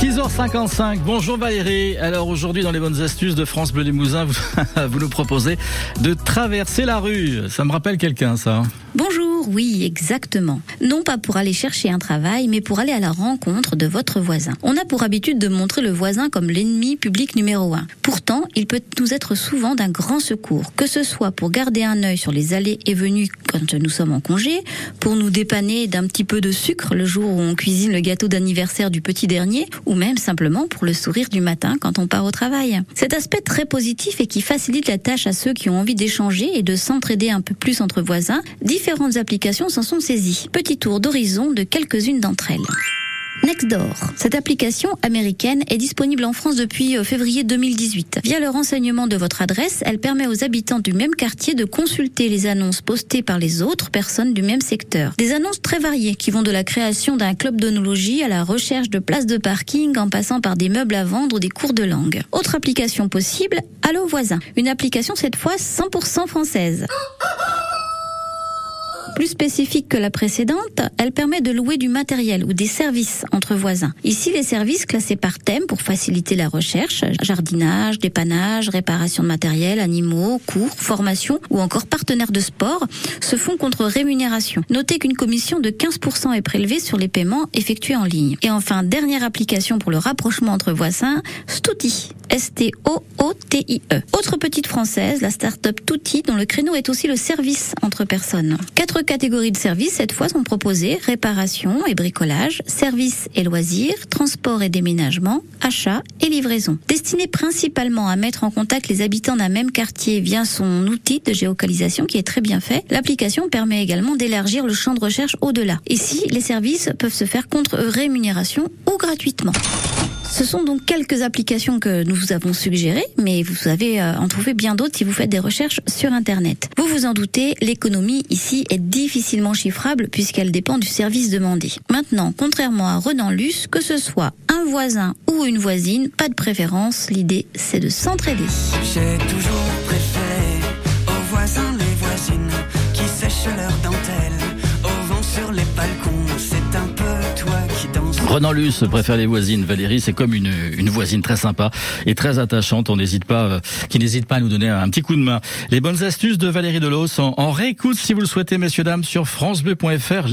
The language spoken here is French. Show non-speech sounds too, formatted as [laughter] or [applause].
6h55, bonjour Valérie. Alors aujourd'hui dans les bonnes astuces de France Bleu Limousin, [laughs] vous, vous nous proposez de traverser la rue. Ça me rappelle quelqu'un ça Bonjour, oui, exactement. Non pas pour aller chercher un travail, mais pour aller à la rencontre de votre voisin. On a pour habitude de montrer le voisin comme l'ennemi public numéro un. Pourtant, il peut nous être souvent d'un grand secours, que ce soit pour garder un œil sur les allées et venues quand nous sommes en congé, pour nous dépanner d'un petit peu de sucre le jour où on cuisine le gâteau d'anniversaire du petit dernier, ou même simplement pour le sourire du matin quand on part au travail. Cet aspect très positif et qui facilite la tâche à ceux qui ont envie d'échanger et de s'entraider un peu plus entre voisins, différentes applications s'en sont saisies. Petit tour d'horizon de quelques-unes d'entre elles. Nextdoor. Cette application américaine est disponible en France depuis euh, février 2018. Via le renseignement de votre adresse, elle permet aux habitants du même quartier de consulter les annonces postées par les autres personnes du même secteur. Des annonces très variées qui vont de la création d'un club d'onologie à la recherche de places de parking en passant par des meubles à vendre ou des cours de langue. Autre application possible, Allo Voisin. Une application cette fois 100% française. Plus spécifique que la précédente, elle permet de louer du matériel ou des services entre voisins. Ici, les services classés par thème pour faciliter la recherche, jardinage, dépannage, réparation de matériel, animaux, cours, formation ou encore partenaires de sport, se font contre rémunération. Notez qu'une commission de 15% est prélevée sur les paiements effectués en ligne. Et enfin, dernière application pour le rapprochement entre voisins, Stouti. S-T-O-O-T-I-E. Autre petite française, la start-up Touti, dont le créneau est aussi le service entre personnes. Quatre catégories de services cette fois sont proposées réparation et bricolage, services et loisirs, transport et déménagement, achat et livraison. Destiné principalement à mettre en contact les habitants d'un même quartier via son outil de géocalisation qui est très bien fait, l'application permet également d'élargir le champ de recherche au-delà. Ici, les services peuvent se faire contre rémunération ou gratuitement. Ce sont donc quelques applications que nous vous avons suggérées, mais vous savez euh, en trouver bien d'autres si vous faites des recherches sur Internet. Vous vous en doutez, l'économie ici est difficilement chiffrable puisqu'elle dépend du service demandé. Maintenant, contrairement à Renan Luce, que ce soit un voisin ou une voisine, pas de préférence, l'idée c'est de s'entraider. Renan Luce préfère les voisines. Valérie, c'est comme une, une voisine très sympa et très attachante. On n'hésite pas, euh, qui n'hésite pas à nous donner un petit coup de main. Les bonnes astuces de Valérie Delos en, en réécoute si vous le souhaitez, messieurs dames, sur francebleu.fr.